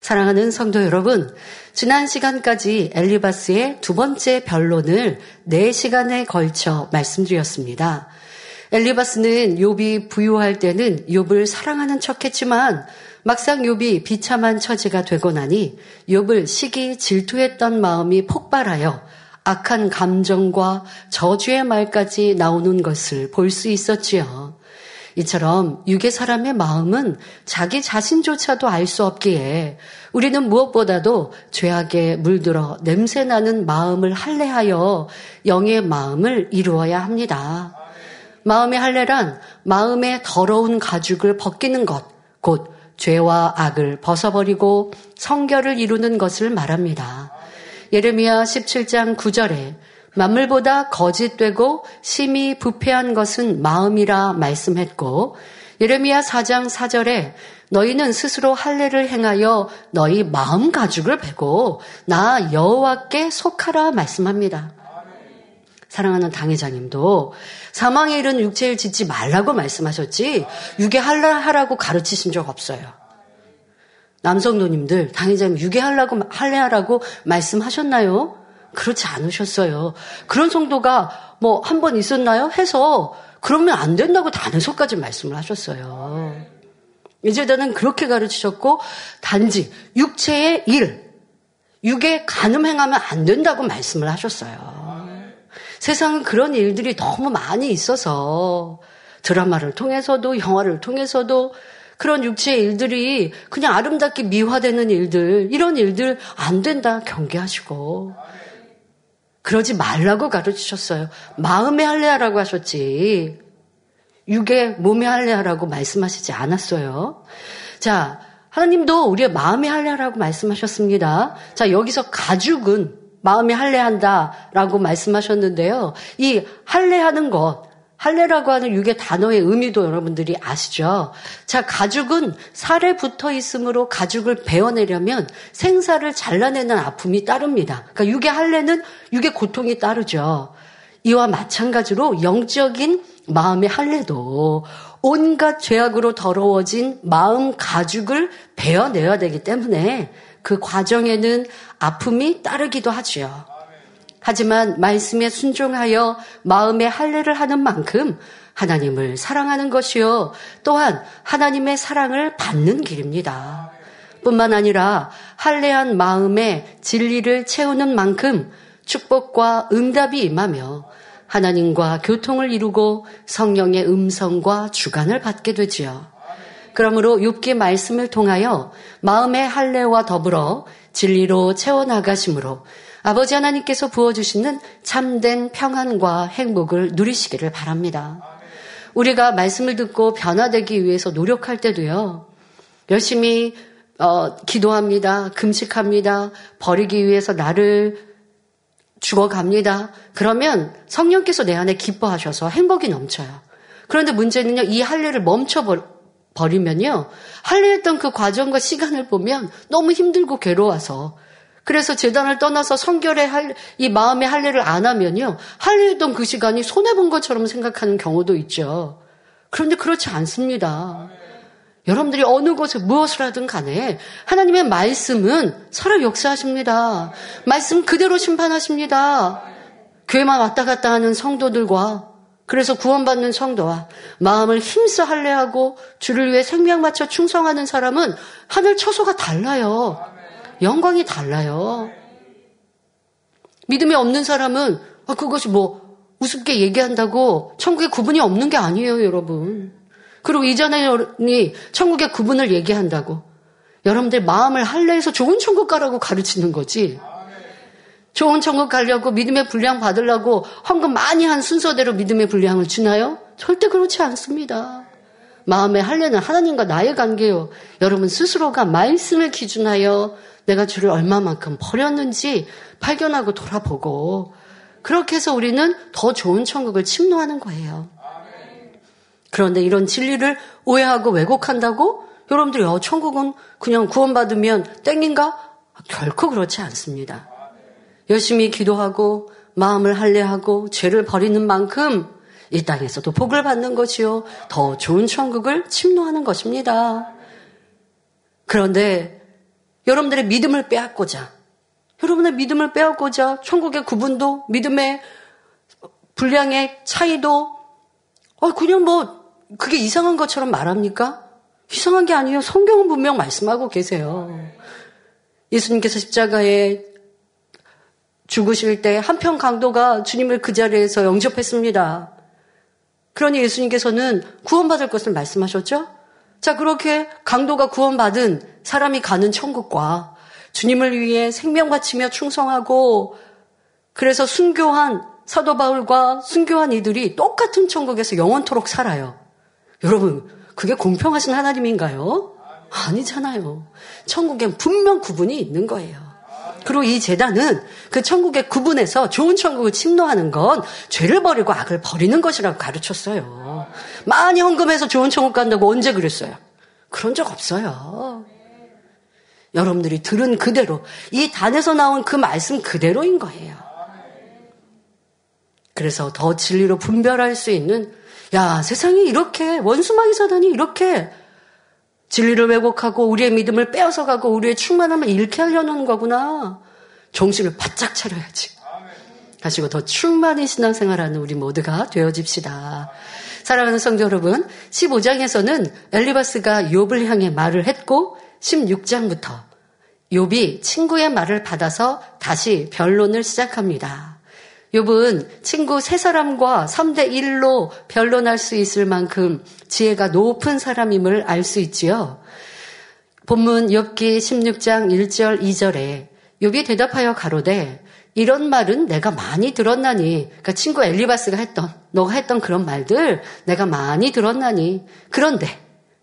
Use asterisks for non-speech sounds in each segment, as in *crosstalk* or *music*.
사랑하는 성도 여러분, 지난 시간까지 엘리바스의 두 번째 변론을 4시간에 걸쳐 말씀드렸습니다. 엘리바스는 욥이 부유할 때는 욥을 사랑하는 척했지만 막상 욥이 비참한 처지가 되고 나니 욥을 시기 질투했던 마음이 폭발하여 악한 감정과 저주의 말까지 나오는 것을 볼 수 있었지요. 이처럼 육의 사람의 마음은 자기 자신조차도 알 수 없기에 우리는 무엇보다도 죄악에 물들어 냄새나는 마음을 할례하여 영의 마음을 이루어야 합니다. 마음의 할례란 마음의 더러운 가죽을 벗기는 것, 곧 죄와 악을 벗어버리고 성결을 이루는 것을 말합니다. 예레미야 17장 9절에 만물보다 거짓되고 심히 부패한 것은 마음이라 말씀했고 예레미야 4장 4절에 너희는 스스로 할례를 행하여 너희 마음 가죽을 베고 나 여호와께 속하라 말씀합니다. 사랑하는 당회장님도 사망에 이른 육체를 짓지 말라고 말씀하셨지 할례하라고 가르치신 적 없어요. 남성노님들 당회장님 육에 하라고 할례하라고 말씀하셨나요? 그렇지 않으셨어요. 그런 성도가 뭐 한 번 있었나요? 해서 그러면 안 된다고 단서까지 말씀을 하셨어요. 이제다는 그렇게 가르치셨고 단지 육체의 일, 육에 간음 행하면 안 된다고 말씀을 하셨어요. 세상은 그런 일들이 너무 많이 있어서 드라마를 통해서도 영화를 통해서도 그런 육체의 일들이 그냥 아름답게 미화되는 일들, 이런 일들 안 된다 경계하시고 그러지 말라고 가르치셨어요. 마음에 할례하라고 하셨지. 육에 몸에 할례하라고 말씀하시지 않았어요. 자, 하나님도 우리의 마음에 할례하라고 말씀하셨습니다. 자, 여기서 가죽은 마음에 할례한다라고 말씀하셨는데요. 이 할례하는 것, 할례라고 하는 육의 단어의 의미도 여러분들이 아시죠? 자, 가죽은 살에 붙어 있으므로 가죽을 베어내려면 생사를 잘라내는 아픔이 따릅니다. 그러니까 육의 할례는 육의 고통이 따르죠. 이와 마찬가지로 영적인 마음의 할례도 온갖 죄악으로 더러워진 마음 가죽을 베어내야 되기 때문에 그 과정에는 아픔이 따르기도 하지요. 하지만 말씀에 순종하여 마음의 할례를 하는 만큼 하나님을 사랑하는 것이요. 또한 하나님의 사랑을 받는 길입니다. 뿐만 아니라 할례한 마음에 진리를 채우는 만큼 축복과 응답이 임하며 하나님과 교통을 이루고 성령의 음성과 주관을 받게 되지요. 그러므로 욥기 말씀을 통하여 마음의 할례와 더불어 진리로 채워 나가심으로 아버지 하나님께서 부어주시는 참된 평안과 행복을 누리시기를 바랍니다. 우리가 말씀을 듣고 변화되기 위해서 노력할 때도요, 열심히 어, 기도합니다. 금식합니다. 버리기 위해서 나를 죽어갑니다. 그러면 성령께서 내 안에 기뻐하셔서 행복이 넘쳐요. 그런데 문제는요, 이 할례를 멈춰버리면요, 할례했던 그 과정과 시간을 보면 너무 힘들고 괴로워서 그래서 재단을 떠나서 성결의 할, 이 마음의 할례를 안 하면요. 할례했던 그 시간이 손해본 것처럼 생각하는 경우도 있죠. 그런데 그렇지 않습니다. 여러분들이 어느 곳에 무엇을 하든 간에 하나님의 말씀은 살아 역사하십니다. 말씀 그대로 심판하십니다. 교회만 왔다 갔다 하는 성도들과 그래서 구원받는 성도와 마음을 힘써 할례하고 주를 위해 생명 바쳐 충성하는 사람은 하늘 처소가 달라요. 영광이 달라요. 믿음이 없는 사람은 아, 그것이 뭐 우습게 얘기한다고 천국에 구분이 없는 게 아니에요, 여러분. 그리고 이전에 천국의 구분을 얘기한다고 여러분들 마음을 할례해서 좋은 천국 가라고 가르치는 거지. 좋은 천국 가려고 믿음의 분량 받으려고 헌금 많이 한 순서대로 믿음의 분량을 주나요? 절대 그렇지 않습니다. 마음의 할례는 하나님과 나의 관계요. 여러분 스스로가 말씀을 기준하여 내가 주를 얼마만큼 버렸는지 발견하고 돌아보고 그렇게 해서 우리는 더 좋은 천국을 침노하는 거예요. 그런데 이런 진리를 오해하고 왜곡한다고 여러분들이 어, 천국은 그냥 구원받으면 땡인가? 결코 그렇지 않습니다. 열심히 기도하고 마음을 할례하고 죄를 버리는 만큼 이 땅에서도 복을 받는 것이요. 더 좋은 천국을 침노하는 것입니다. 그런데 여러분들의 믿음을 빼앗고자, 여러분의 믿음을 빼앗고자 천국의 구분도 믿음의 분량의 차이도 어, 그냥 뭐 그게 이상한 것처럼 말합니까? 이상한 게 아니에요. 성경은 분명 말씀하고 계세요. 예수님께서 십자가에 죽으실 때 한편 강도가 주님을 그 자리에서 영접했습니다. 그러니 예수님께서는 구원받을 것을 말씀하셨죠? 자, 그렇게 강도가 구원받은 사람이 가는 천국과 주님을 위해 생명 바치며 충성하고 그래서 순교한 사도 바울과 순교한 이들이 똑같은 천국에서 영원토록 살아요. 여러분, 그게 공평하신 하나님인가요? 아니잖아요. 천국엔 분명 구분이 있는 거예요. 그리고 이 재단은 그 천국의 구분에서 좋은 천국을 침노하는 건 죄를 버리고 악을 버리는 것이라고 가르쳤어요. 많이 헌금해서 좋은 천국 간다고 언제 그랬어요? 그런 적 없어요. 여러분들이 들은 그대로 이 단에서 나온 그 말씀 그대로인 거예요. 그래서 더 진리로 분별할 수 있는 야 세상이 이렇게 원수마귀 사단이 이렇게 진리를 왜곡하고 우리의 믿음을 빼앗아 가고 우리의 충만함을 잃게 하려는 거구나. 정신을 바짝 차려야지. 가시고 더 충만히 신앙생활하는 우리 모두가 되어집시다. 사랑하는 성도 여러분, 15장에서는 엘리바스가 욥을 향해 말을 했고 16장부터 욥이 친구의 말을 받아서 다시 변론을 시작합니다. 욥은 친구 세 사람과 3대 1로 변론할 수 있을 만큼 지혜가 높은 사람임을 알 수 있지요. 본문 욥기 16장 1절 2절에 욥이 대답하여 가로되 이런 말은 내가 많이 들었나니 그러니까 친구 엘리바스가 했던 너가 했던 그런 말들 내가 많이 들었나니 그런데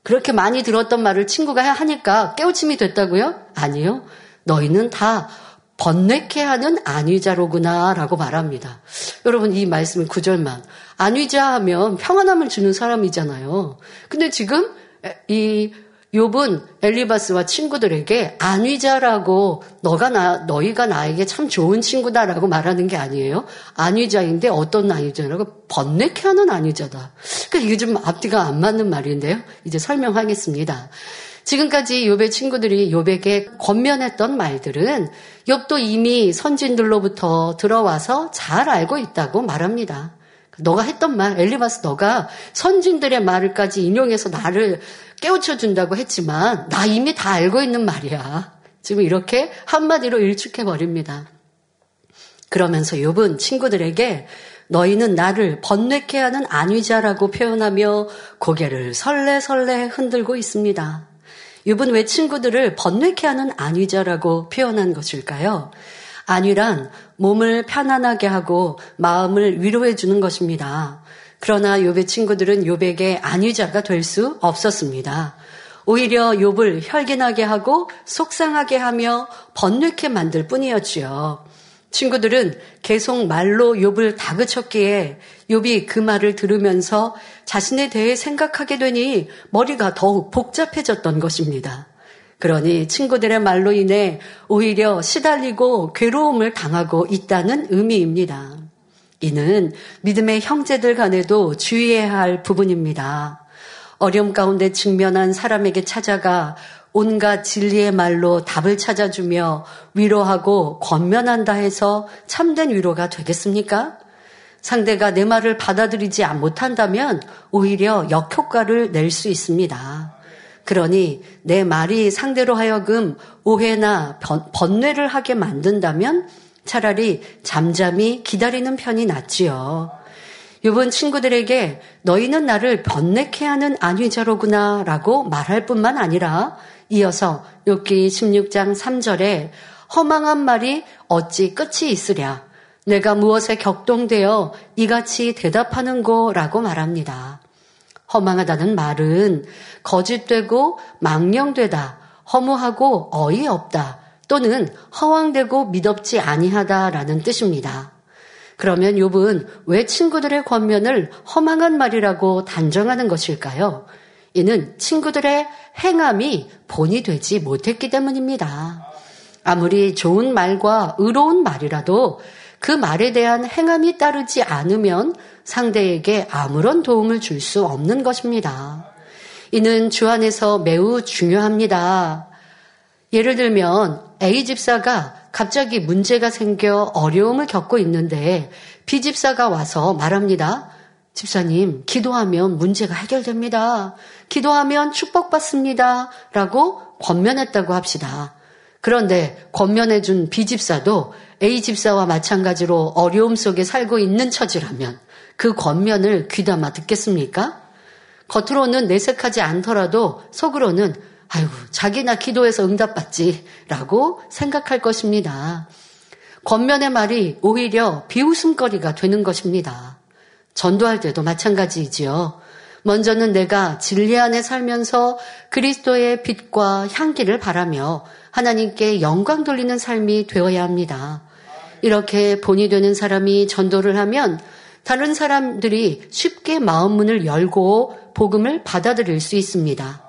그렇게 많이 들었던 말을 친구가 하니까 깨우침이 됐다고요? 아니요. 너희는 다 번뇌케 하는 안위자로구나라고 말합니다. 여러분 이 말씀의 구절만 안위자 하면 평안함을 주는 사람이잖아요. 근데 지금 이 욥은 엘리바스와 친구들에게 안위자라고 너가 나 너희가 나에게 참 좋은 친구다라고 말하는 게 아니에요. 안위자인데 어떤 안위자라고 번뇌케 하는 안위자다. 그러니까 이게 좀 앞뒤가 안 맞는 말인데요. 이제 설명하겠습니다. 지금까지 욥의 친구들이 욥에게 권면했던 말들은 욥도 이미 선진들로부터 들어와서 잘 알고 있다고 말합니다. 너가 했던 말, 엘리바스 너가 선진들의 말을까지 인용해서 나를 깨우쳐 준다고 했지만 나 이미 다 알고 있는 말이야. 지금 이렇게 한마디로 일축해 버립니다. 그러면서 욥은 친구들에게 너희는 나를 번뇌케 하는 안위자라고 표현하며 고개를 설레설레 흔들고 있습니다. 욥은 왜 친구들을 번뇌케 하는 안위자라고 표현한 것일까요? 안위란 몸을 편안하게 하고 마음을 위로해 주는 것입니다. 그러나 욥의 친구들은 욥에게 안위자가 될 수 없었습니다. 오히려 욥을 혈긴하게 하고 속상하게 하며 번뇌케 만들 뿐이었지요. 친구들은 계속 말로 욥을 다그쳤기에 욥이 그 말을 들으면서 자신에 대해 생각하게 되니 머리가 더욱 복잡해졌던 것입니다. 그러니 친구들의 말로 인해 오히려 시달리고 괴로움을 당하고 있다는 의미입니다. 이는 믿음의 형제들 간에도 주의해야 할 부분입니다. 어려움 가운데 직면한 사람에게 찾아가 온갖 진리의 말로 답을 찾아주며 위로하고 권면한다 해서 참된 위로가 되겠습니까? 상대가 내 말을 받아들이지 못한다면 오히려 역효과를 낼 수 있습니다. 그러니 내 말이 상대로 하여금 오해나 번뇌를 하게 만든다면 차라리 잠잠히 기다리는 편이 낫지요. 요번 친구들에게 너희는 나를 번뇌케 하는 안위자로구나 라고 말할 뿐만 아니라 이어서 욥기 16장 3절에 허망한 말이 어찌 끝이 있으랴. 내가 무엇에 격동되어 이같이 대답하는고라고 말합니다. 허망하다는 말은 거짓되고 망령되다, 허무하고 어이없다, 또는 허황되고 미덥지 아니하다라는 뜻입니다. 그러면 욥은 왜 친구들의 권면을 허망한 말이라고 단정하는 것일까요? 이는 친구들의 행함이 본이 되지 못했기 때문입니다. 아무리 좋은 말과 의로운 말이라도 그 말에 대한 행함이 따르지 않으면 상대에게 아무런 도움을 줄 수 없는 것입니다. 이는 주 안에서 매우 중요합니다. 예를 들면 A 집사가 갑자기 문제가 생겨 어려움을 겪고 있는데 B 집사가 와서 말합니다. 집사님, 기도하면 문제가 해결됩니다. 기도하면 축복받습니다. 라고 권면했다고 합시다. 그런데 권면해준 B 집사도 A 집사와 마찬가지로 어려움 속에 살고 있는 처지라면 그 권면을 귀담아 듣겠습니까? 겉으로는 내색하지 않더라도 속으로는 아이고, 자기나 기도해서 응답받지 라고 생각할 것입니다. 권면의 말이 오히려 비웃음거리가 되는 것입니다. 전도할 때도 마찬가지이지요. 먼저는 내가 진리 안에 살면서 그리스도의 빛과 향기를 바라며 하나님께 영광 돌리는 삶이 되어야 합니다. 이렇게 본이 되는 사람이 전도를 하면 다른 사람들이 쉽게 마음 문을 열고 복음을 받아들일 수 있습니다.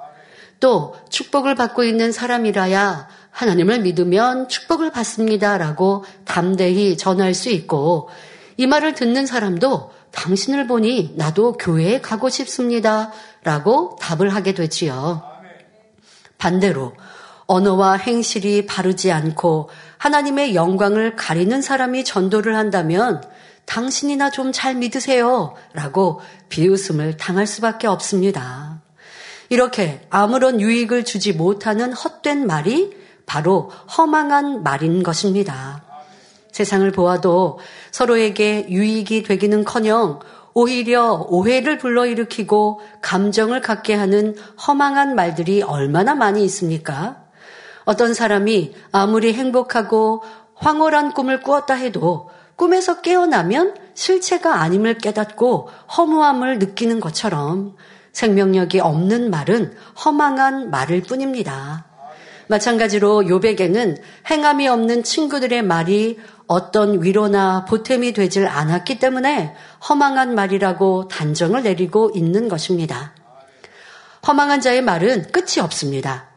또 축복을 받고 있는 사람이라야 하나님을 믿으면 축복을 받습니다. 라고 담대히 전할 수 있고 이 말을 듣는 사람도 당신을 보니 나도 교회에 가고 싶습니다. 라고 답을 하게 되지요. 반대로 언어와 행실이 바르지 않고 하나님의 영광을 가리는 사람이 전도를 한다면 당신이나 좀 잘 믿으세요. 라고 비웃음을 당할 수밖에 없습니다. 이렇게 아무런 유익을 주지 못하는 헛된 말이 바로 허망한 말인 것입니다. 세상을 보아도 서로에게 유익이 되기는 커녕 오히려 오해를 불러일으키고 감정을 갖게 하는 허망한 말들이 얼마나 많이 있습니까? 어떤 사람이 아무리 행복하고 황홀한 꿈을 꾸었다 해도 꿈에서 깨어나면 실체가 아님을 깨닫고 허무함을 느끼는 것처럼 생명력이 없는 말은 허망한 말일 뿐입니다. 마찬가지로 요백에는 행함이 없는 친구들의 말이 어떤 위로나 보탬이 되질 않았기 때문에 허망한 말이라고 단정을 내리고 있는 것입니다. 허망한 자의 말은 끝이 없습니다.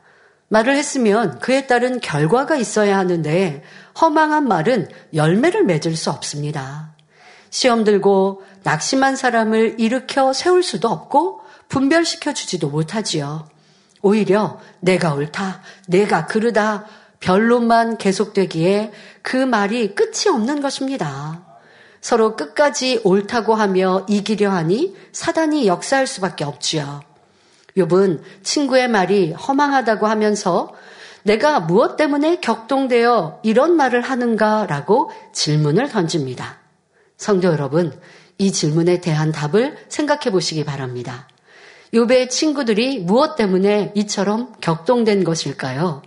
말을 했으면 그에 따른 결과가 있어야 하는데 허망한 말은 열매를 맺을 수 없습니다. 시험 들고 낙심한 사람을 일으켜 세울 수도 없고 분별시켜 주지도 못하지요. 오히려 내가 옳다, 내가 그르다, 변론만 계속되기에 그 말이 끝이 없는 것입니다. 서로 끝까지 옳다고 하며 이기려 하니 사단이 역사할 수밖에 없지요. 욥은 친구의 말이 허망하다고 하면서 내가 무엇 때문에 격동되어 이런 말을 하는가라고 질문을 던집니다. 성도 여러분, 이 질문에 대한 답을 생각해 보시기 바랍니다. 욥의 친구들이 무엇 때문에 이처럼 격동된 것일까요?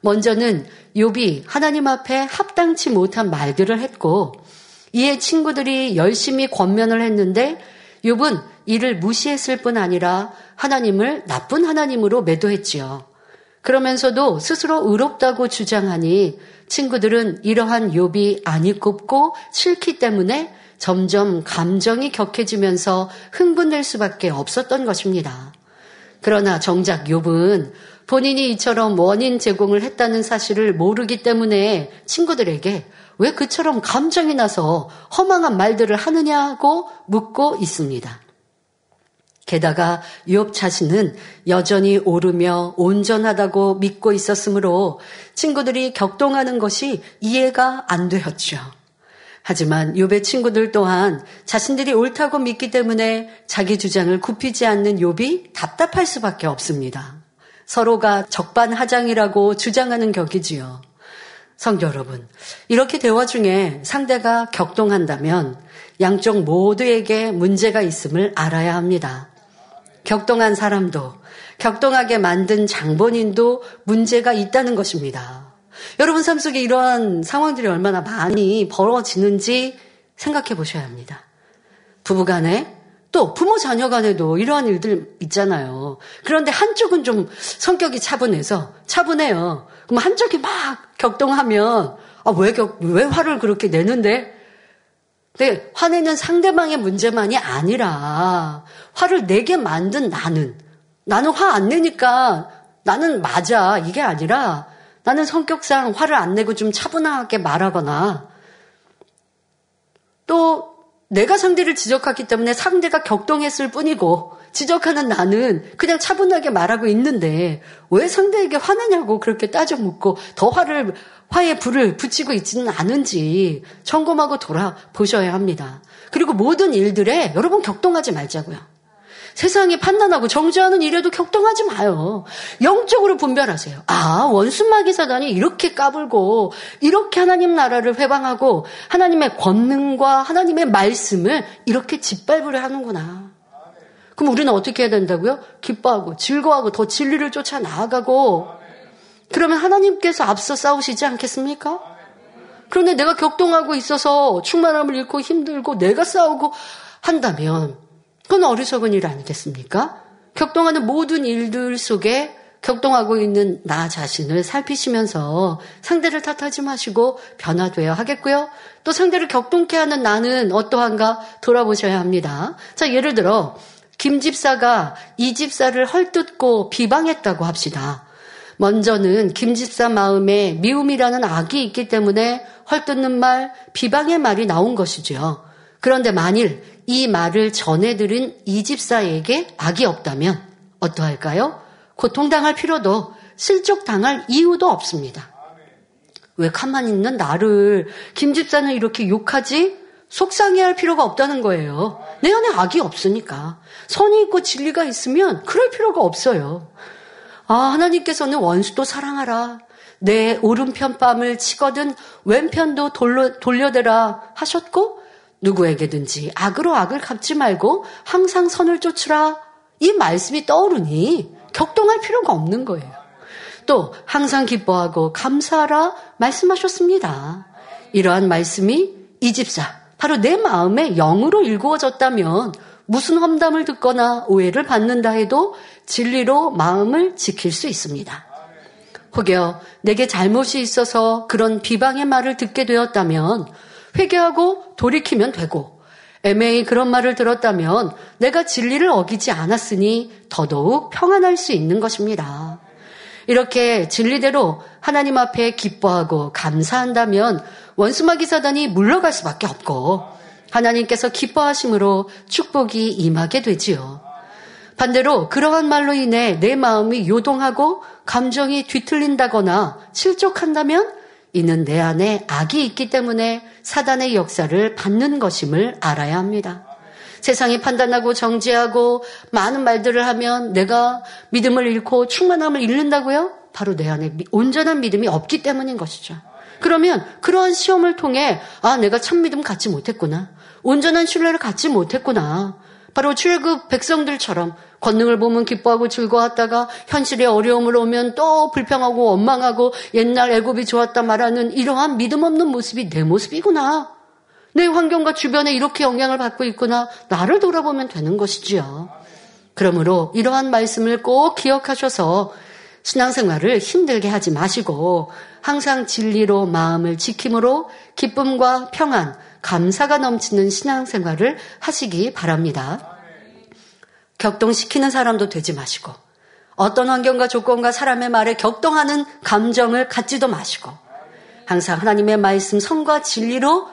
먼저는 욥이 하나님 앞에 합당치 못한 말들을 했고 이에 친구들이 열심히 권면을 했는데 욥은 이를 무시했을 뿐 아니라 하나님을 나쁜 하나님으로 매도했지요. 그러면서도 스스로 의롭다고 주장하니 친구들은 이러한 욥이 굽고 싫기 때문에 점점 감정이 격해지면서 흥분될 수밖에 없었던 것입니다. 그러나 정작 욥은 본인이 이처럼 원인 제공을 했다는 사실을 모르기 때문에 친구들에게 왜 그처럼 감정이 나서 허망한 말들을 하느냐고 묻고 있습니다. 게다가 욥 자신은 여전히 오르며 온전하다고 믿고 있었으므로 친구들이 격동하는 것이 이해가 안 되었죠. 하지만 욥의 친구들 또한 자신들이 옳다고 믿기 때문에 자기 주장을 굽히지 않는 욥이 답답할 수밖에 없습니다. 서로가 적반하장이라고 주장하는 격이지요. 성도 여러분, 이렇게 대화 중에 상대가 격동한다면 양쪽 모두에게 문제가 있음을 알아야 합니다. 격동한 사람도, 격동하게 만든 장본인도 문제가 있다는 것입니다. 여러분 삶 속에 이러한 상황들이 얼마나 많이 벌어지는지 생각해 보셔야 합니다. 부부 간에 또 부모 자녀 간에도 이러한 일들 있잖아요. 그런데 한쪽은 좀 성격이 차분해서 차분해요. 그럼 한쪽이 막 격동하면 아, 왜, 격, 왜 화를 그렇게 내는데? 근데 화내는 상대방의 문제만이 아니라 화를 내게 만든 나는 나는 화 안 내니까 나는 맞아 이게 아니라 나는 성격상 화를 안 내고 좀 차분하게 말하거나 또 내가 상대를 지적하기 때문에 상대가 격동했을 뿐이고 지적하는 나는 그냥 차분하게 말하고 있는데 왜 상대에게 화내냐고 그렇게 따져 묻고 더 화를 화에 불을 붙이고 있지는 않은지 점검하고 돌아보셔야 합니다. 그리고 모든 일들에 여러분 격동하지 말자고요. 세상이 판단하고 정죄하는 일에도 격동하지 마요. 영적으로 분별하세요. 아, 원수마귀 사단이 이렇게 까불고 이렇게 하나님 나라를 회방하고 하나님의 권능과 하나님의 말씀을 이렇게 짓밟으려 하는구나. 그럼 우리는 어떻게 해야 된다고요? 기뻐하고 즐거워하고 더 진리를 쫓아 나아가고 그러면 하나님께서 앞서 싸우시지 않겠습니까? 그런데 내가 격동하고 있어서 충만함을 잃고 힘들고 내가 싸우고 한다면 그건 어리석은 일 아니겠습니까? 격동하는 모든 일들 속에 격동하고 있는 나 자신을 살피시면서 상대를 탓하지 마시고 변화되어야 하겠고요. 또 상대를 격동케 하는 나는 어떠한가 돌아보셔야 합니다. 자, 예를 들어 김 집사가 이 집사를 헐뜯고 비방했다고 합시다. 먼저는 김 집사 마음에 미움이라는 악이 있기 때문에 헐뜯는 말, 비방의 말이 나온 것이죠. 그런데 만일 이 말을 전해 들은 이 집사에게 악이 없다면 어떠할까요? 고통당할 필요도 실족당할 이유도 없습니다. 왜 가만히 있는 나를 김 집사는 이렇게 욕하지? 속상해할 필요가 없다는 거예요. 내 안에 악이 없으니까. 선이 있고 진리가 있으면 그럴 필요가 없어요. 아, 하나님께서는 원수도 사랑하라. 내 오른편 뺨을 치거든 왼편도 돌려, 돌려대라 하셨고 누구에게든지 악으로 악을 갚지 말고 항상 선을 쫓으라. 이 말씀이 떠오르니 격동할 필요가 없는 거예요. 또 항상 기뻐하고 감사하라 말씀하셨습니다. 이러한 말씀이 이 집사 바로 내 마음에 영으로 일구어졌다면 무슨 험담을 듣거나 오해를 받는다 해도 진리로 마음을 지킬 수 있습니다. 혹여 내게 잘못이 있어서 그런 비방의 말을 듣게 되었다면 회개하고 돌이키면 되고 애매히 그런 말을 들었다면 내가 진리를 어기지 않았으니 더더욱 평안할 수 있는 것입니다. 이렇게 진리대로 하나님 앞에 기뻐하고 감사한다면 원수마귀 사단이 물러갈 수밖에 없고 하나님께서 기뻐하심으로 축복이 임하게 되지요. 반대로 그러한 말로 인해 내 마음이 요동하고 감정이 뒤틀린다거나 실족한다면 이는 내 안에 악이 있기 때문에 사단의 역사를 받는 것임을 알아야 합니다. 세상이 판단하고 정지하고 많은 말들을 하면 내가 믿음을 잃고 충만함을 잃는다고요? 바로 내 안에 온전한 믿음이 없기 때문인 것이죠. 그러면 그러한 시험을 통해 아 내가 참 믿음 갖지 못했구나. 온전한 신뢰를 갖지 못했구나. 바로 출급 백성들처럼 권능을 보면 기뻐하고 즐거웠다가 현실의 어려움을 오면 또 불평하고 원망하고 옛날 애굽이 좋았다 말하는 이러한 믿음 없는 모습이 내 모습이구나. 내 환경과 주변에 이렇게 영향을 받고 있구나. 나를 돌아보면 되는 것이지요. 그러므로 이러한 말씀을 꼭 기억하셔서 신앙생활을 힘들게 하지 마시고 항상 진리로 마음을 지킴으로 기쁨과 평안, 감사가 넘치는 신앙생활을 하시기 바랍니다. 격동시키는 사람도 되지 마시고 어떤 환경과 조건과 사람의 말에 격동하는 감정을 갖지도 마시고 항상 하나님의 말씀, 성과 진리로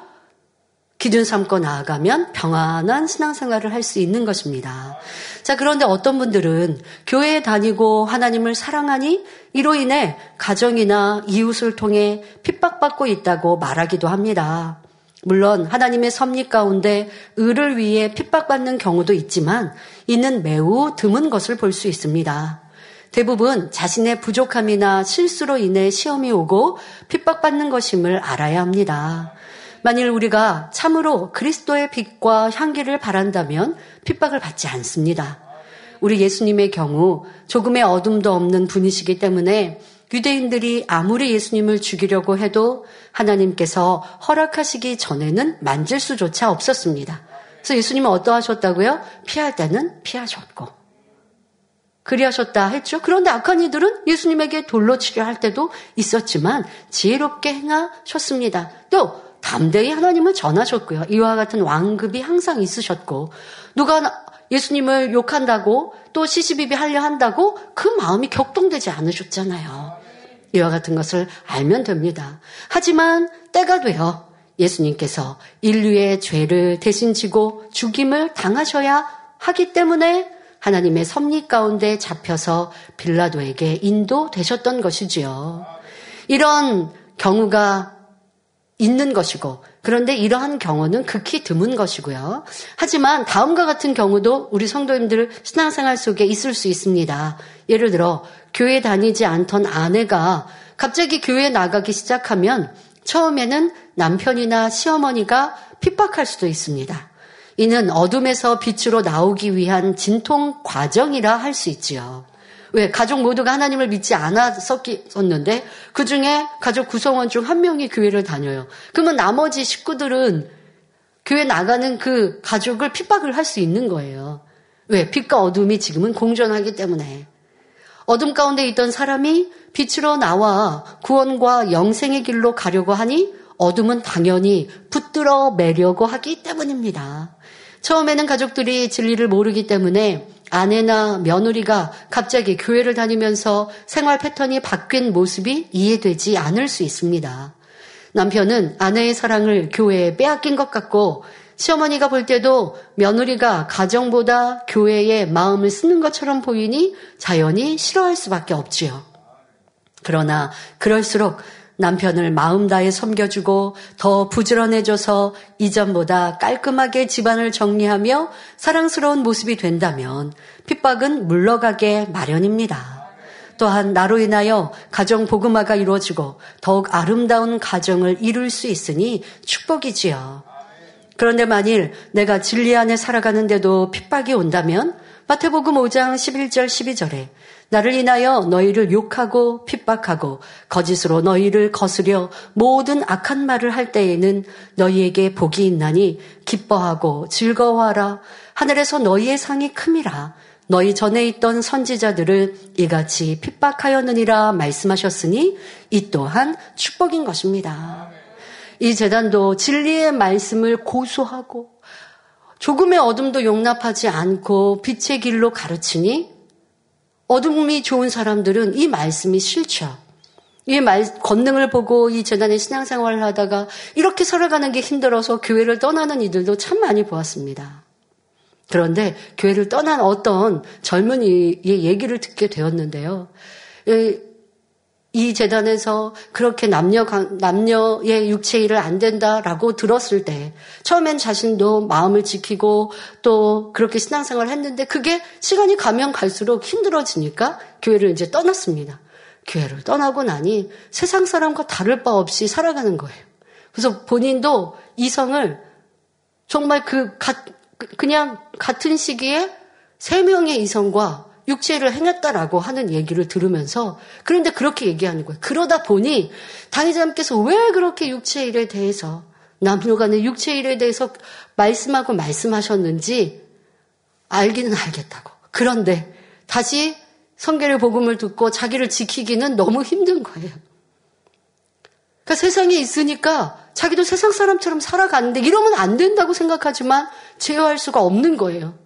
기준 삼고 나아가면 평안한 신앙생활을 할 수 있는 것입니다. 자, 그런데 어떤 분들은 교회에 다니고 하나님을 사랑하니 이로 인해 가정이나 이웃을 통해 핍박받고 있다고 말하기도 합니다. 물론 하나님의 섭리 가운데 의를 위해 핍박받는 경우도 있지만 이는 매우 드문 것을 볼 수 있습니다. 대부분 자신의 부족함이나 실수로 인해 시험이 오고 핍박받는 것임을 알아야 합니다. 만일 우리가 참으로 그리스도의 빛과 향기를 바란다면 핍박을 받지 않습니다. 우리 예수님의 경우 조금의 어둠도 없는 분이시기 때문에 유대인들이 아무리 예수님을 죽이려고 해도 하나님께서 허락하시기 전에는 만질 수조차 없었습니다. 그래서 예수님은 어떠하셨다고요? 피할 때는 피하셨고. 그리하셨다 했죠. 그런데 악한 이들은 예수님에게 돌로 치려 할 때도 있었지만 지혜롭게 행하셨습니다. 또 담대히 하나님을 전하셨고요. 이와 같은 왕급이 항상 있으셨고 누가 예수님을 욕한다고 또 시시비비 하려 한다고 그 마음이 격동되지 않으셨잖아요. 이와 같은 것을 알면 됩니다. 하지만 때가 되어 예수님께서 인류의 죄를 대신 지고 죽임을 당하셔야 하기 때문에 하나님의 섭리 가운데 잡혀서 빌라도에게 인도되셨던 것이지요. 이런 경우가 있는 것이고 그런데 이러한 경우는 극히 드문 것이고요. 하지만 다음과 같은 경우도 우리 성도님들 신앙생활 속에 있을 수 있습니다. 예를 들어 교회 다니지 않던 아내가 갑자기 교회 나가기 시작하면 처음에는 남편이나 시어머니가 핍박할 수도 있습니다. 이는 어둠에서 빛으로 나오기 위한 진통 과정이라 할 수 있지요. 왜? 가족 모두가 하나님을 믿지 않았었는데 그 중에 가족 구성원 중 한 명이 교회를 다녀요. 그러면 나머지 식구들은 교회 나가는 그 가족을 핍박을 할 수 있는 거예요. 왜? 빛과 어둠이 지금은 공존하기 때문에. 어둠 가운데 있던 사람이 빛으로 나와 구원과 영생의 길로 가려고 하니 어둠은 당연히 붙들어 매려고 하기 때문입니다. 처음에는 가족들이 진리를 모르기 때문에 아내나 며느리가 갑자기 교회를 다니면서 생활 패턴이 바뀐 모습이 이해되지 않을 수 있습니다. 남편은 아내의 사랑을 교회에 빼앗긴 것 같고 시어머니가 볼 때도 며느리가 가정보다 교회에 마음을 쓰는 것처럼 보이니 자연히 싫어할 수밖에 없지요. 그러나 그럴수록 남편을 마음 다해 섬겨주고 더 부지런해져서 이전보다 깔끔하게 집안을 정리하며 사랑스러운 모습이 된다면 핍박은 물러가게 마련입니다. 또한 나로 인하여 가정 복음화가 이루어지고 더욱 아름다운 가정을 이룰 수 있으니 축복이지요. 그런데 만일 내가 진리 안에 살아가는데도 핍박이 온다면 마태복음 5장 11절 12절에 나를 인하여 너희를 욕하고 핍박하고 거짓으로 너희를 거스려 모든 악한 말을 할 때에는 너희에게 복이 있나니 기뻐하고 즐거워하라. 하늘에서 너희의 상이 큼이라. 너희 전에 있던 선지자들을 이같이 핍박하였느니라 말씀하셨으니 이 또한 축복인 것입니다. 이 재단도 진리의 말씀을 고소하고 조금의 어둠도 용납하지 않고 빛의 길로 가르치니 어둠이 좋은 사람들은 이 말씀이 싫죠. 이 말, 권능을 보고 이 재단의 신앙생활을 하다가 이렇게 살아가는 게 힘들어서 교회를 떠나는 이들도 참 많이 보았습니다. 그런데 교회를 떠난 어떤 젊은이의 얘기를 듣게 되었는데요. 이 재단에서 그렇게 남녀, 남녀의 육체 일을 안 된다라고 들었을 때, 처음엔 자신도 마음을 지키고 또 그렇게 신앙생활을 했는데 그게 시간이 가면 갈수록 힘들어지니까 교회를 이제 떠났습니다. 교회를 떠나고 나니 세상 사람과 다를 바 없이 살아가는 거예요. 그래서 본인도 이성을 정말 그, 가, 그냥 같은 시기에 세 명의 이성과 육체를 행했다라고 하는 얘기를 들으면서 그런데 그렇게 얘기하는 거예요. 그러다 보니 당의자님께서 왜 그렇게 육체 일에 대해서 남녀 간의 육체 일에 대해서 말씀하고 말씀하셨는지 알기는 알겠다고. 그런데 다시 성계를 복음을 듣고 자기를 지키기는 너무 힘든 거예요. 그러니까 세상에 있으니까 자기도 세상 사람처럼 살아가는데 이러면 안 된다고 생각하지만 제어할 수가 없는 거예요.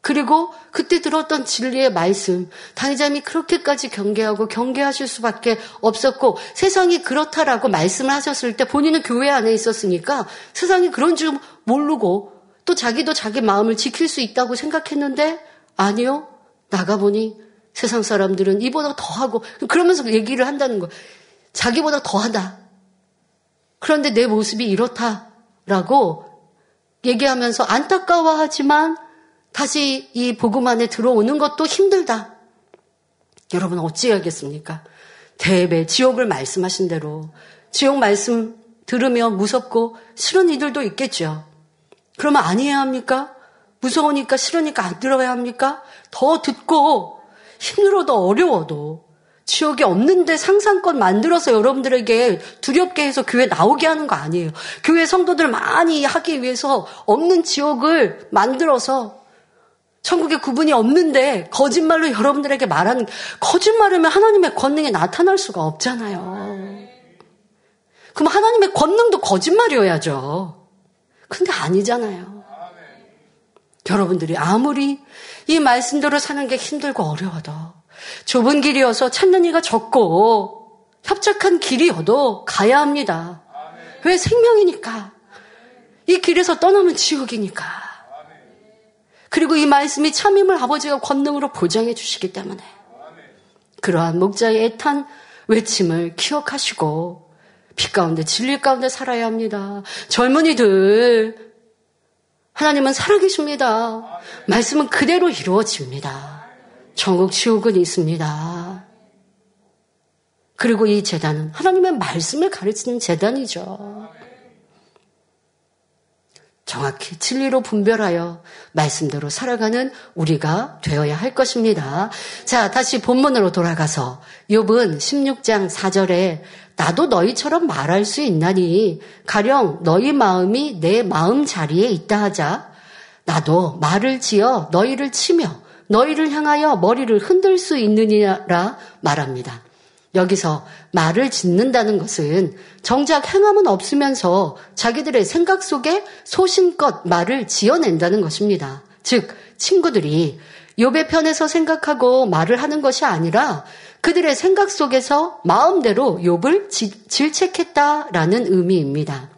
그리고 그때 들었던 진리의 말씀, 당의자님이 그렇게까지 경계하고 경계하실 수밖에 없었고 세상이 그렇다라고 말씀을 하셨을 때 본인은 교회 안에 있었으니까 세상이 그런 줄 모르고 또 자기도 자기 마음을 지킬 수 있다고 생각했는데 아니요. 나가보니 세상 사람들은 이보다 더하고 그러면서 얘기를 한다는 거예요. 자기보다 더하다. 그런데 내 모습이 이렇다라고 얘기하면서 안타까워하지만 다시 이 복음 안에 들어오는 것도 힘들다. 여러분 어찌해야겠습니까? 대배 지옥을 말씀하신 대로 지옥 말씀 들으면 무섭고 싫은 이들도 있겠죠. 그러면 아니해야 합니까? 무서우니까 싫으니까 안 들어야 합니까? 더 듣고 힘들어도 어려워도 지옥이 없는데 상상권 만들어서 여러분들에게 두렵게 해서 교회 나오게 하는 거 아니에요. 교회 성도들 많이 하기 위해서 없는 지옥을 만들어서 천국에 구분이 없는데 거짓말로 여러분들에게 말하는 거짓말이면 하나님의 권능이 나타날 수가 없잖아요. 그럼 하나님의 권능도 거짓말이어야죠. 근데 아니잖아요. 여러분들이 아무리 이 말씀대로 사는 게 힘들고 어려워도 좁은 길이어서 찾는 이가 적고 협착한 길이어도 가야 합니다. 왜 생명이니까. 이 길에서 떠나면 지옥이니까. 그리고 이 말씀이 참임을 아버지가 권능으로 보장해 주시기 때문에 그러한 목자의 애탄 외침을 기억하시고 빛 가운데 진리 가운데 살아야 합니다. 젊은이들 하나님은 살아계십니다. 말씀은 그대로 이루어집니다. 전국 지옥은 있습니다. 그리고 이 재단은 하나님의 말씀을 가르치는 재단이죠. 정확히 진리로 분별하여 말씀대로 살아가는 우리가 되어야 할 것입니다. 자, 다시 본문으로 돌아가서 욥은 16장 4절에 나도 너희처럼 말할 수 있나니 가령 너희 마음이 내 마음 자리에 있다 하자 나도 말을 지어 너희를 치며 너희를 향하여 머리를 흔들 수 있느니라 말합니다. 여기서 말을 짓는다는 것은 정작 행함은 없으면서 자기들의 생각 속에 소신껏 말을 지어낸다는 것입니다. 즉 친구들이 욥의 편에서 생각하고 말을 하는 것이 아니라 그들의 생각 속에서 마음대로 욥을 질책했다라는 의미입니다.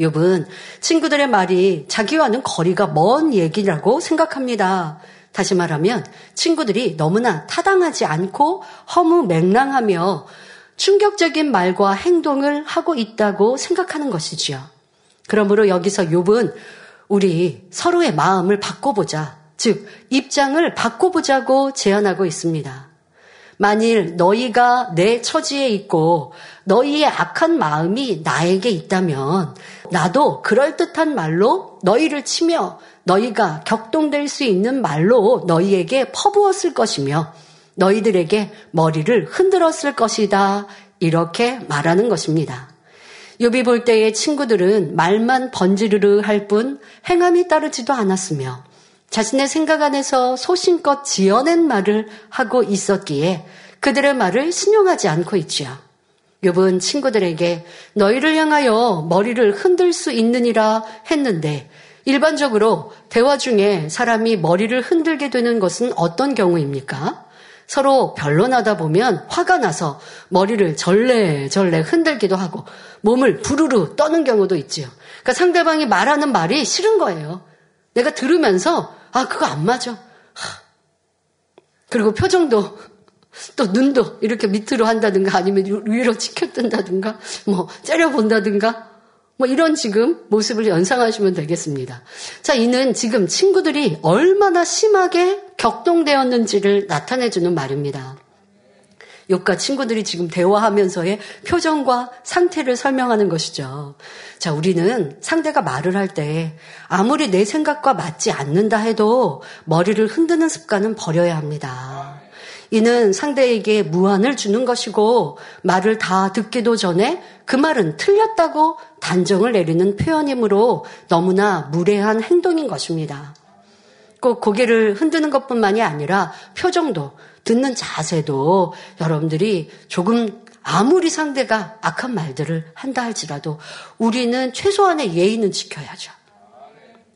욥은 친구들의 말이 자기와는 거리가 먼 얘기라고 생각합니다. 다시 말하면 친구들이 너무나 타당하지 않고 허무 맹랑하며 충격적인 말과 행동을 하고 있다고 생각하는 것이지요. 그러므로 여기서 욥은 우리 서로의 마음을 바꿔보자. 즉, 입장을 바꿔보자고 제안하고 있습니다. 만일 너희가 내 처지에 있고 너희의 악한 마음이 나에게 있다면 나도 그럴듯한 말로 너희를 치며 너희가 격동될 수 있는 말로 너희에게 퍼부었을 것이며 너희들에게 머리를 흔들었을 것이다. 이렇게 말하는 것입니다. 욥이 볼 때의 친구들은 말만 번지르르 할 뿐 행함이 따르지도 않았으며 자신의 생각 안에서 소신껏 지어낸 말을 하고 있었기에 그들의 말을 신용하지 않고 있지요. 욥은 친구들에게 너희를 향하여 머리를 흔들 수 있느니라 했는데 일반적으로 대화 중에 사람이 머리를 흔들게 되는 것은 어떤 경우입니까? 서로 변론하다 보면 화가 나서 머리를 절레절레 흔들기도 하고 몸을 부르르 떠는 경우도 있지요. 그러니까 상대방이 말하는 말이 싫은 거예요. 내가 들으면서 아 그거 안 맞아. 하. 그리고 표정도 또 눈도 이렇게 밑으로 한다든가 아니면 위로 치켜뜬다든가 뭐 째려본다든가 뭐 이런 지금 모습을 연상하시면 되겠습니다. 자, 이는 지금 친구들이 얼마나 심하게 격동되었는지를 나타내주는 말입니다. 욕과 친구들이 지금 대화하면서의 표정과 상태를 설명하는 것이죠. 자, 우리는 상대가 말을 할 때 아무리 내 생각과 맞지 않는다 해도 머리를 흔드는 습관은 버려야 합니다. 이는 상대에게 무한을 주는 것이고 말을 다 듣기도 전에 그 말은 틀렸다고 단정을 내리는 표현이므로 너무나 무례한 행동인 것입니다. 꼭 고개를 흔드는 것뿐만이 아니라 표정도 듣는 자세도 여러분들이 조금 아무리 상대가 악한 말들을 한다 할지라도 우리는 최소한의 예의는 지켜야죠.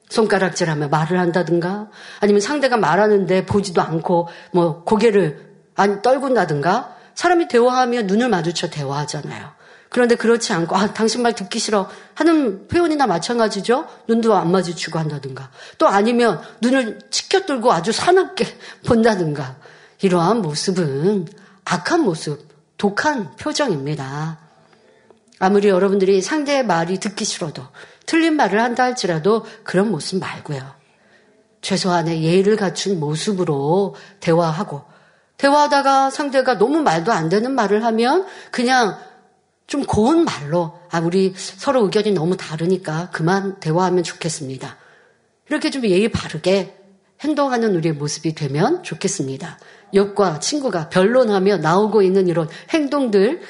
손가락질하며 말을 한다든가 아니면 상대가 말하는데 보지도 않고 뭐 고개를 안 떨군다든가 사람이 대화하며 눈을 마주쳐 대화하잖아요. 그런데 그렇지 않고 아 당신 말 듣기 싫어 하는 표현이나 마찬가지죠. 눈도 안 마주치고 한다든가 또 아니면 눈을 치켜들고 아주 사납게 *laughs* 본다든가 이러한 모습은 악한 모습, 독한 표정입니다. 아무리 여러분들이 상대의 말이 듣기 싫어도 틀린 말을 한다 할지라도 그런 모습 말고요. 최소한의 예의를 갖춘 모습으로 대화하고 대화하다가 상대가 너무 말도 안 되는 말을 하면 그냥 좀 고운 말로 아 우리 서로 의견이 너무 다르니까 그만 대화하면 좋겠습니다. 이렇게 좀 예의 바르게 행동하는 우리의 모습이 되면 좋겠습니다. 욕과 친구가 변론하며 나오고 있는 이런 행동들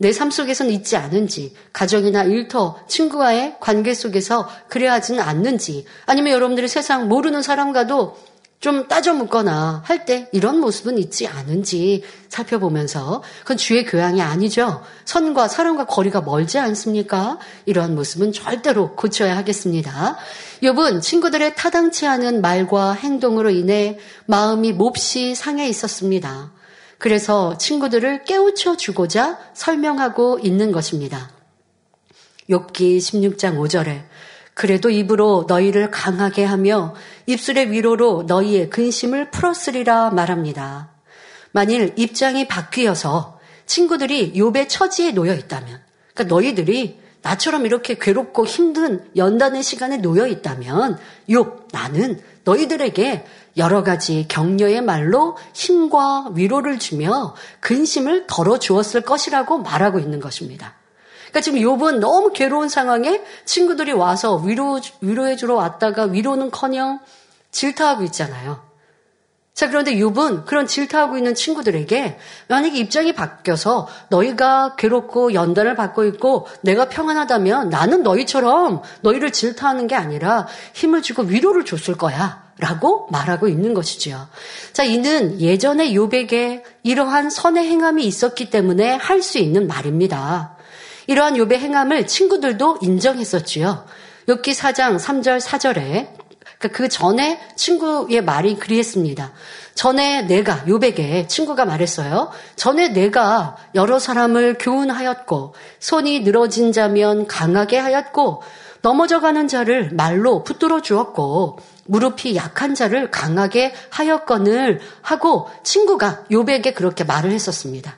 내 삶 속에서는 있지 않은지, 가정이나 일터, 친구와의 관계 속에서 그래야 하지는 않는지, 아니면 여러분들이 세상 모르는 사람과도 좀 따져 묻거나 할 때 이런 모습은 있지 않은지 살펴보면서 그건 주의 교양이 아니죠. 선과 사람과 거리가 멀지 않습니까? 이러한 모습은 절대로 고쳐야 하겠습니다. 욥은 친구들의 타당치 않은 말과 행동으로 인해 마음이 몹시 상해 있었습니다. 그래서 친구들을 깨우쳐 주고자 설명하고 있는 것입니다. 욥기 16장 5절에 그래도 입으로 너희를 강하게 하며 입술의 위로로 너희의 근심을 풀었으리라 말합니다. 만일 입장이 바뀌어서 친구들이 욥의 처지에 놓여 있다면, 그러니까 너희들이 나처럼 이렇게 괴롭고 힘든 연단의 시간에 놓여 있다면, 욥, 나는 너희들에게 여러 가지 격려의 말로 힘과 위로를 주며 근심을 덜어 주었을 것이라고 말하고 있는 것입니다. 그러니까 지금 욥은 너무 괴로운 상황에 친구들이 와서 위로 위로해 주러 왔다가 위로는커녕 질타하고 있잖아요. 자, 그런데 욥은 그런 질타하고 있는 친구들에게 만약에 입장이 바뀌어서 너희가 괴롭고 연단을 받고 있고 내가 평안하다면 나는 너희처럼 너희를 질타하는 게 아니라 힘을 주고 위로를 줬을 거야. 라고 말하고 있는 것이지요. 자, 이는 예전에 욥에게 이러한 선의 행함이 있었기 때문에 할 수 있는 말입니다. 이러한 욥의 행함을 친구들도 인정했었지요. 욥기 4장 3절 4절에 그러니까 그 전에 친구의 말이 그리했습니다. 전에 내가 욥에게 친구가 말했어요. 전에 내가 여러 사람을 교훈하였고 손이 늘어진 자면 강하게 하였고 넘어져가는 자를 말로 붙들어 주었고 무릎이 약한 자를 강하게 하였거늘 하고 친구가 욥에게 그렇게 말을 했었습니다.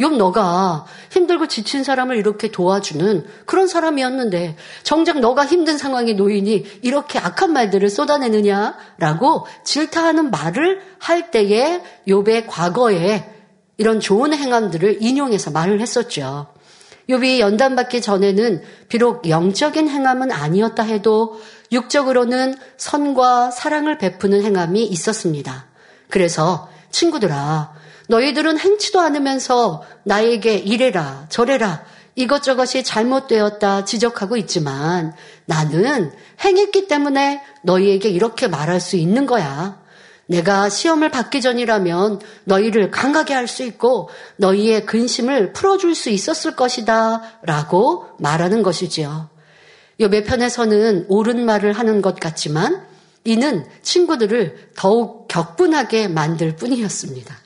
욥 너가 힘들고 지친 사람을 이렇게 도와주는 그런 사람이었는데 정작 너가 힘든 상황에 놓이니 이렇게 악한 말들을 쏟아내느냐라고 질타하는 말을 할 때에 욥의 과거에 이런 좋은 행함들을 인용해서 말을 했었죠. 욥이 연단받기 전에는 비록 영적인 행함은 아니었다 해도 육적으로는 선과 사랑을 베푸는 행함이 있었습니다. 그래서 친구들아 너희들은 행치도 않으면서 나에게 이래라 저래라 이것저것이 잘못되었다 지적하고 있지만 나는 행했기 때문에 너희에게 이렇게 말할 수 있는 거야. 내가 시험을 받기 전이라면 너희를 강하게 할 수 있고 너희의 근심을 풀어줄 수 있었을 것이다 라고 말하는 것이지요. 요몇 편에서는 옳은 말을 하는 것 같지만 이는 친구들을 더욱 격분하게 만들 뿐이었습니다.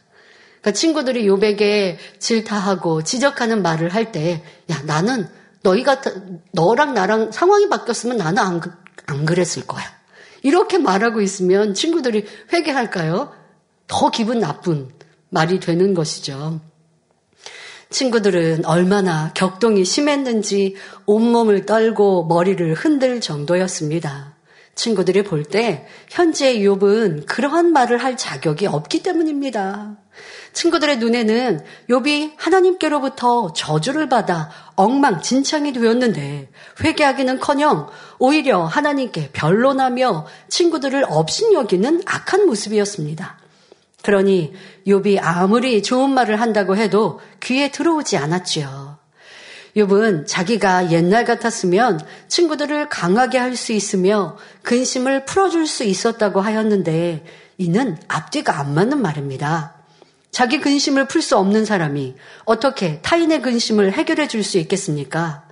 그러니까 친구들이 요백에 질타하고 지적하는 말을 할 때, 야, 나는 너희 같은, 너랑 나랑 상황이 바뀌었으면 나는 안, 안 그랬을 거야. 이렇게 말하고 있으면 친구들이 회개할까요? 더 기분 나쁜 말이 되는 것이죠. 친구들은 얼마나 격동이 심했는지 온몸을 떨고 머리를 흔들 정도였습니다. 친구들이 볼 때 현재의 욥은 그러한 말을 할 자격이 없기 때문입니다. 친구들의 눈에는 욥이 하나님께로부터 저주를 받아 엉망진창이 되었는데 회개하기는커녕 오히려 하나님께 변론하며 친구들을 업신여기는 악한 모습이었습니다. 그러니 욥이 아무리 좋은 말을 한다고 해도 귀에 들어오지 않았지요. 욥은 자기가 옛날 같았으면 친구들을 강하게 할 수 있으며 근심을 풀어줄 수 있었다고 하였는데 이는 앞뒤가 안 맞는 말입니다. 자기 근심을 풀 수 없는 사람이 어떻게 타인의 근심을 해결해 줄 수 있겠습니까?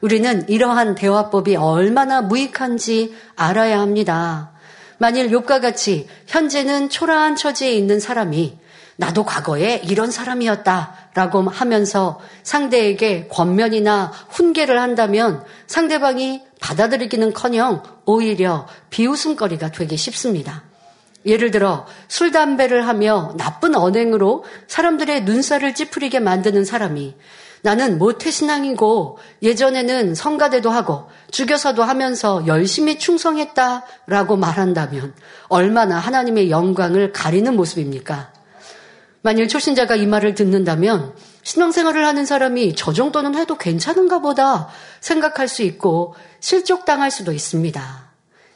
우리는 이러한 대화법이 얼마나 무익한지 알아야 합니다. 만일 욥과 같이 현재는 초라한 처지에 있는 사람이 나도 과거에 이런 사람이었다라고 하면서 상대에게 권면이나 훈계를 한다면 상대방이 받아들이기는커녕 오히려 비웃음거리가 되기 쉽습니다. 예를 들어 술 담배를 하며 나쁜 언행으로 사람들의 눈살을 찌푸리게 만드는 사람이 나는 모태신앙이고 예전에는 성가대도 하고 죽여서도 하면서 열심히 충성했다라고 말한다면 얼마나 하나님의 영광을 가리는 모습입니까? 만일 초신자가 이 말을 듣는다면 신앙생활을 하는 사람이 저 정도는 해도 괜찮은가 보다 생각할 수 있고 실족당할 수도 있습니다.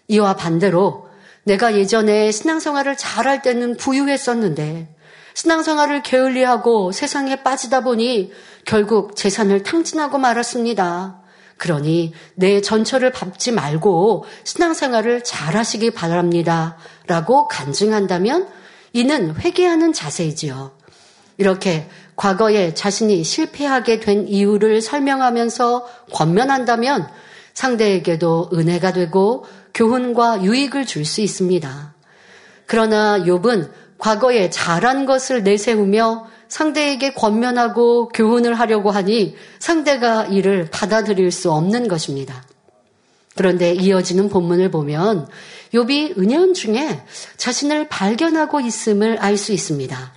이와 반대로 내가 예전에 신앙생활을 잘할 때는 부유했었는데 신앙생활을 게을리하고 세상에 빠지다 보니 결국 재산을 탕진하고 말았습니다. 그러니 내 전처를 밟지 말고 신앙생활을 잘 하시기 바랍니다. 라고 간증한다면 이는 회개하는 자세이지요. 이렇게 과거에 자신이 실패하게 된 이유를 설명하면서 권면한다면 상대에게도 은혜가 되고 교훈과 유익을 줄 수 있습니다. 그러나 욥은 과거에 잘한 것을 내세우며 상대에게 권면하고 교훈을 하려고 하니 상대가 이를 받아들일 수 없는 것입니다. 그런데 이어지는 본문을 보면 욥이 은연 중에 자신을 발견하고 있음을 알 수 있습니다.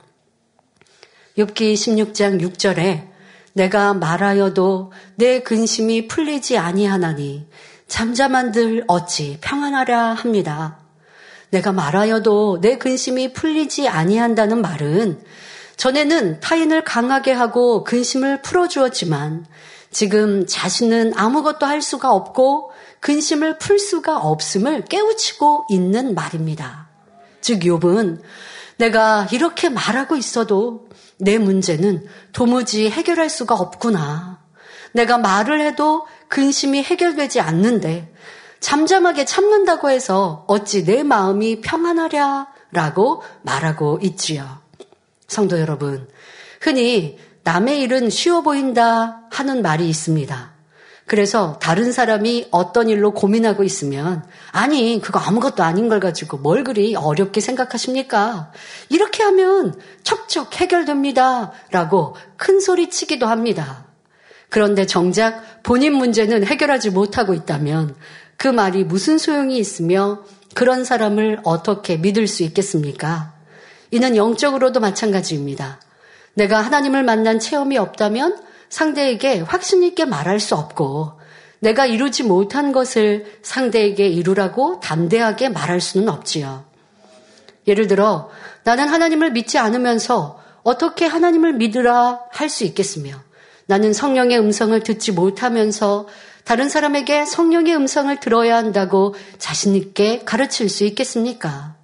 욥기 16장 6절에 내가 말하여도 내 근심이 풀리지 아니하나니 잠잠한들 어찌 평안하랴 합니다. 내가 말하여도 내 근심이 풀리지 아니한다는 말은 전에는 타인을 강하게 하고 근심을 풀어주었지만 지금 자신은 아무것도 할 수가 없고 근심을 풀 수가 없음을 깨우치고 있는 말입니다. 즉 욥은 내가 이렇게 말하고 있어도 내 문제는 도무지 해결할 수가 없구나. 내가 말을 해도 근심이 해결되지 않는데 잠잠하게 참는다고 해서 어찌 내 마음이 평안하랴 라고 말하고 있지요. 성도 여러분, 흔히 남의 일은 쉬워 보인다 하는 말이 있습니다. 그래서 다른 사람이 어떤 일로 고민하고 있으면 아니 그거 아무것도 아닌 걸 가지고 뭘 그리 어렵게 생각하십니까? 이렇게 하면 척척 해결됩니다. 라고 큰 소리 치기도 합니다. 그런데 정작 본인 문제는 해결하지 못하고 있다면 그 말이 무슨 소용이 있으며 그런 사람을 어떻게 믿을 수 있겠습니까? 이는 영적으로도 마찬가지입니다. 내가 하나님을 만난 체험이 없다면 상대에게 확신 있게 말할 수 없고 내가 이루지 못한 것을 상대에게 이루라고 담대하게 말할 수는 없지요. 예를 들어 나는 하나님을 믿지 않으면서 어떻게 하나님을 믿으라 할 수 있겠으며 나는 성령의 음성을 듣지 못하면서 다른 사람에게 성령의 음성을 들어야 한다고 자신있게 가르칠 수 있겠습니까?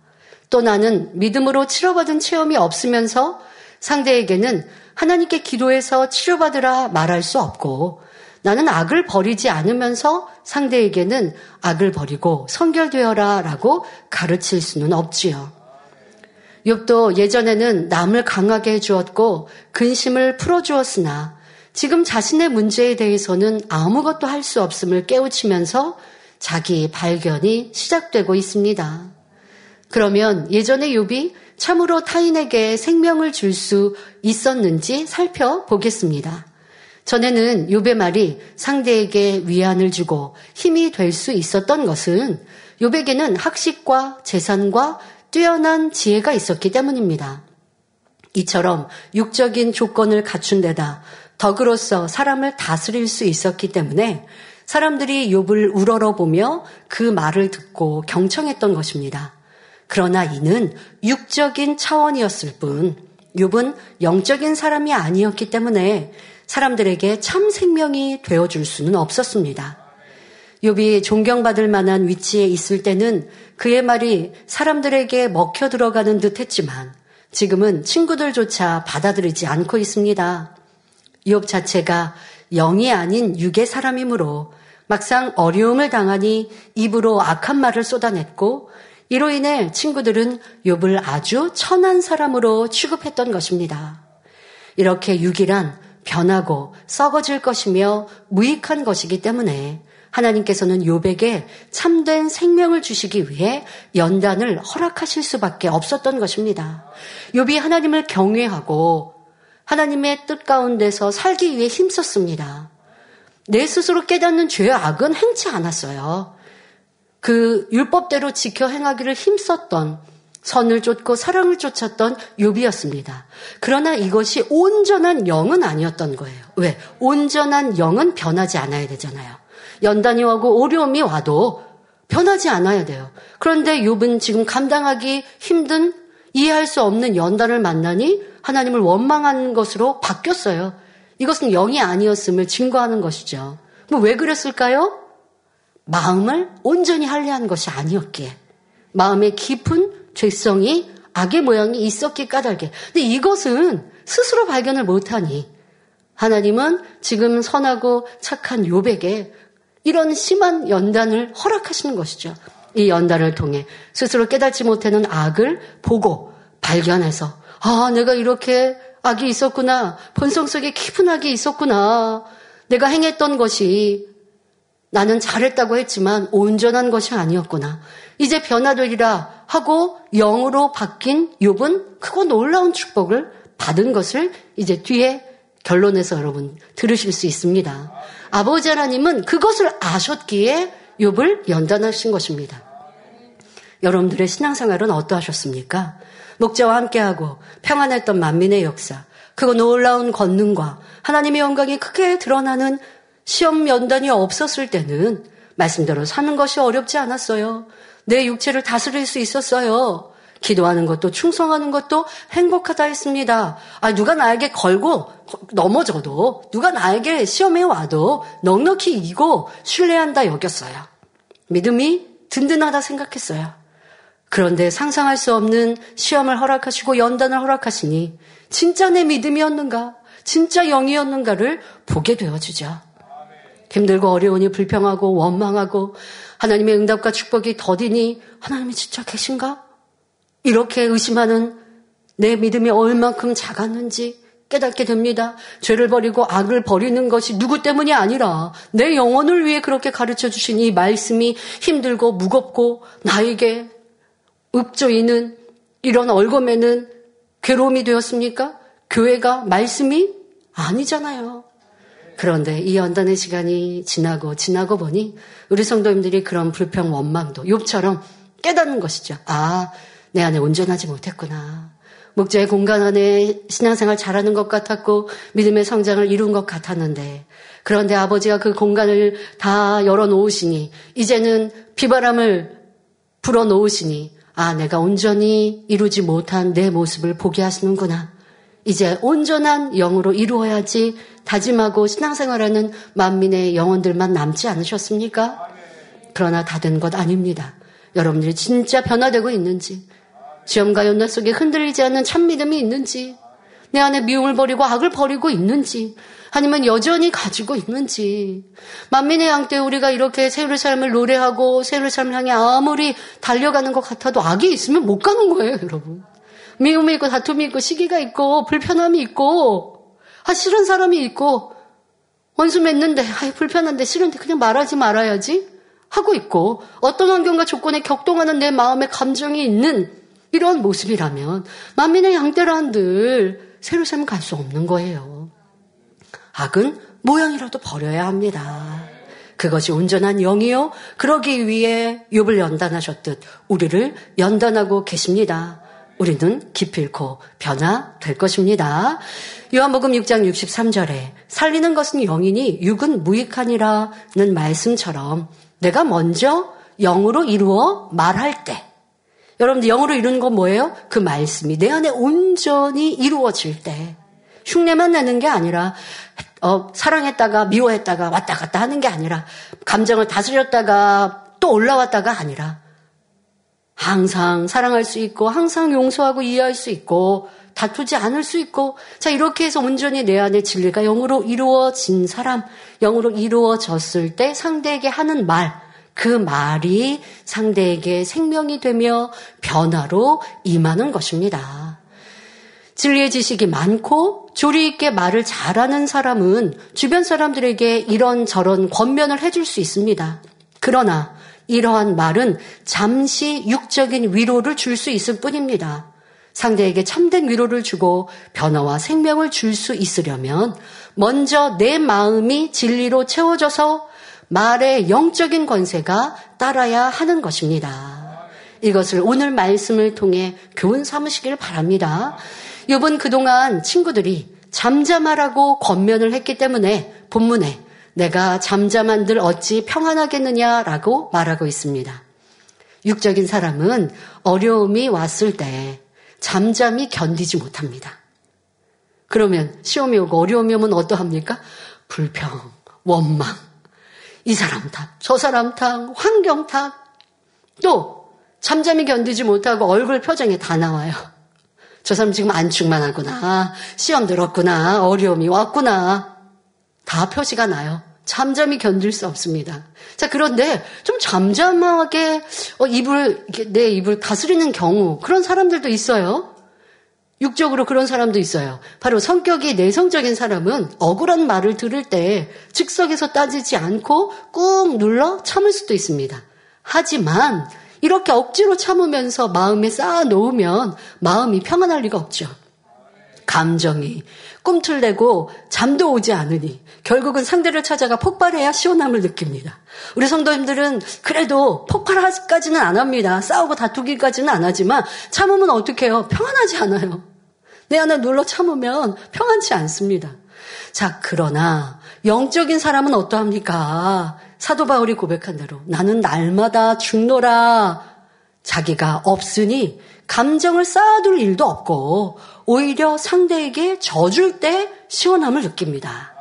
또 나는 믿음으로 치료받은 체험이 없으면서 상대에게는 하나님께 기도해서 치료받으라 말할 수 없고 나는 악을 버리지 않으면서 상대에게는 악을 버리고 성결되어라 라고 가르칠 수는 없지요. 욥도 예전에는 남을 강하게 해주었고 근심을 풀어주었으나 지금 자신의 문제에 대해서는 아무것도 할 수 없음을 깨우치면서 자기 발견이 시작되고 있습니다. 그러면 예전에 욥이 참으로 타인에게 생명을 줄 수 있었는지 살펴보겠습니다. 전에는 욥의 말이 상대에게 위안을 주고 힘이 될 수 있었던 것은 욥에게는 학식과 재산과 뛰어난 지혜가 있었기 때문입니다. 이처럼 육적인 조건을 갖춘 데다 덕으로서 사람을 다스릴 수 있었기 때문에 사람들이 욥을 우러러보며 그 말을 듣고 경청했던 것입니다. 그러나 이는 육적인 차원이었을 뿐 욥은 영적인 사람이 아니었기 때문에 사람들에게 참 생명이 되어 줄 수는 없었습니다. 욥이 존경받을 만한 위치에 있을 때는 그의 말이 사람들에게 먹혀 들어가는 듯 했지만 지금은 친구들조차 받아들이지 않고 있습니다. 욥 자체가 영이 아닌 육의 사람이므로 막상 어려움을 당하니 입으로 악한 말을 쏟아냈고 이로 인해 친구들은 욥을 아주 천한 사람으로 취급했던 것입니다. 이렇게 육이란 변하고 썩어질 것이며 무익한 것이기 때문에 하나님께서는 욥에게 참된 생명을 주시기 위해 연단을 허락하실 수밖에 없었던 것입니다. 욥이 하나님을 경외하고 하나님의 뜻 가운데서 살기 위해 힘썼습니다. 내 스스로 깨닫는 죄의 악은 행치 않았어요. 그 율법대로 지켜 행하기를 힘썼던 선을 쫓고 사랑을 쫓았던 욥이었습니다. 그러나 이것이 온전한 영은 아니었던 거예요. 왜? 온전한 영은 변하지 않아야 되잖아요. 연단이 오고 어려움이 와도 변하지 않아야 돼요. 그런데 욥은 지금 감당하기 힘든 이해할 수 없는 연단을 만나니 하나님을 원망하는 것으로 바뀌었어요. 이것은 영이 아니었음을 증거하는 것이죠. 뭐왜 그랬을까요? 마음을 온전히 할례한 것이 아니었기에 마음의 깊은 죄성이 악의 모양이 있었기 까닭에. 근데 이것은 스스로 발견을 못하니 하나님은 지금 선하고 착한 욥에게 이런 심한 연단을 허락하시는 것이죠. 이 연단을 통해 스스로 깨닫지 못하는 악을 보고 발견해서 아, 내가 이렇게 악이 있었구나. 본성 속에 깊은 악이 있었구나. 내가 행했던 것이 나는 잘했다고 했지만 온전한 것이 아니었구나. 이제 변화되리라 하고 영으로 바뀐 욥은 크고 놀라운 축복을 받은 것을 이제 뒤에 결론에서 여러분 들으실 수 있습니다. 아버지 하나님은 그것을 아셨기에 욥을 연단하신 것입니다. 여러분들의 신앙생활은 어떠하셨습니까? 목자와 함께하고 평안했던 만민의 역사, 그거 놀라운 권능과 하나님의 영광이 크게 드러나는 시험 연단이 없었을 때는 말씀대로 사는 것이 어렵지 않았어요. 내 육체를 다스릴 수 있었어요. 기도하는 것도 충성하는 것도 행복하다 했습니다. 아, 누가 나에게 걸고 넘어져도 누가 나에게 시험에 와도 넉넉히 이기고 신뢰한다 여겼어요. 믿음이 든든하다 생각했어요. 그런데 상상할 수 없는 시험을 허락하시고 연단을 허락하시니 진짜 내 믿음이었는가? 진짜 영이었는가를 보게 되어주죠. 힘들고 어려우니 불평하고 원망하고 하나님의 응답과 축복이 더디니 하나님이 진짜 계신가? 이렇게 의심하는 내 믿음이 얼만큼 작았는지 깨닫게 됩니다. 죄를 버리고 악을 버리는 것이 누구 때문이 아니라 내 영혼을 위해 그렇게 가르쳐 주신 이 말씀이 힘들고 무겁고 나에게 읍조이는 이런 얼검에는 괴로움이 되었습니까? 교회가 말씀이 아니잖아요. 그런데 이 연단의 시간이 지나고 지나고 보니 우리 성도님들이 그런 불평 원망도 욥처럼 깨닫는 것이죠. 아, 내 안에 온전하지 못했구나. 목자의 공간 안에 신앙생활 잘하는 것 같았고 믿음의 성장을 이룬 것 같았는데 그런데 아버지가 그 공간을 다 열어놓으시니 이제는 비바람을 불어놓으시니 아, 내가 온전히 이루지 못한 내 모습을 보게 하시는구나. 이제 온전한 영으로 이루어야지 다짐하고 신앙생활하는 만민의 영혼들만 남지 않으셨습니까? 그러나 다 된 것 아닙니다. 여러분들이 진짜 변화되고 있는지, 지엄과 연나 속에 흔들리지 않는 참 믿음이 있는지, 내 안에 미움을 버리고 악을 버리고 있는지, 아니면 여전히 가지고 있는지. 만민의 양 때 우리가 이렇게 새로운 삶을 노래하고 새로운 삶을 향해 아무리 달려가는 것 같아도 악이 있으면 못 가는 거예요, 여러분. 미움이 있고 다툼이 있고 시기가 있고 불편함이 있고 아 싫은 사람이 있고 원수 맺는데 아 불편한데 싫은데 그냥 말하지 말아야지 하고 있고 어떤 환경과 조건에 격동하는 내 마음의 감정이 있는 이런 모습이라면 만민의 양떼란들 새로 삶을 갈수 없는 거예요. 악은 모양이라도 버려야 합니다. 그것이 온전한 영이요. 그러기 위해 욥을 연단하셨듯 우리를 연단하고 계십니다. 우리는 기필코 변화될 것입니다. 요한복음 6장 63절에 살리는 것은 영이니 육은 무익하니라는 말씀처럼 내가 먼저 영으로 이루어 말할 때 여러분들 영으로 이루는 건 뭐예요? 그 말씀이. 내 안에 온전히 이루어질 때. 흉내만 내는 게 아니라 어, 사랑했다가 미워했다가 왔다 갔다 하는 게 아니라 감정을 다스렸다가 또 올라왔다가 아니라 항상 사랑할 수 있고 항상 용서하고 이해할 수 있고 다투지 않을 수 있고. 자 이렇게 해서 온전히 내 안에 진리가 영으로 이루어진 사람 영으로 이루어졌을 때 상대에게 하는 말 그 말이 상대에게 생명이 되며 변화로 임하는 것입니다. 진리의 지식이 많고 조리 있게 말을 잘하는 사람은 주변 사람들에게 이런저런 권면을 해줄 수 있습니다. 그러나 이러한 말은 잠시 육적인 위로를 줄 수 있을 뿐입니다. 상대에게 참된 위로를 주고 변화와 생명을 줄 수 있으려면 먼저 내 마음이 진리로 채워져서 말의 영적인 권세가 따라야 하는 것입니다. 이것을 오늘 말씀을 통해 교훈 삼으시길 바랍니다. 이번 그동안 친구들이 잠잠하라고 권면을 했기 때문에 본문에 내가 잠잠한 들 어찌 평안하겠느냐라고 말하고 있습니다. 육적인 사람은 어려움이 왔을 때 잠잠히 견디지 못합니다. 그러면 시험이 오고 어려움이 오면 어떠합니까? 불평, 원망, 이 사람 탓, 저 사람 탓, 환경 탓, 또 잠잠히 견디지 못하고 얼굴 표정이 다 나와요. 저 사람 지금 안축만 하구나. 시험 들었구나. 어려움이 왔구나. 다 표시가 나요. 잠잠히 견딜 수 없습니다. 자, 그런데 좀 잠잠하게 어, 입을, 내 입을 다스리는 경우, 그런 사람들도 있어요. 육적으로 그런 사람도 있어요. 바로 성격이 내성적인 사람은 억울한 말을 들을 때 즉석에서 따지지 않고 꾹 눌러 참을 수도 있습니다. 하지만 이렇게 억지로 참으면서 마음에 쌓아 놓으면 마음이 평안할 리가 없죠. 감정이 꿈틀대고 잠도 오지 않으니 결국은 상대를 찾아가 폭발해야 시원함을 느낍니다. 우리 성도님들은 그래도 폭발하지까지는 안 합니다. 싸우고 다투기까지는 안 하지만 참으면 어떻게 해요? 평안하지 않아요. 내 안에 눌러 참으면 평안치 않습니다. 자, 그러나 영적인 사람은 어떠합니까? 사도 바울이 고백한 대로 나는 날마다 죽노라. 자기가 없으니 감정을 쌓아둘 일도 없고 오히려 상대에게 져줄 때 시원함을 느낍니다.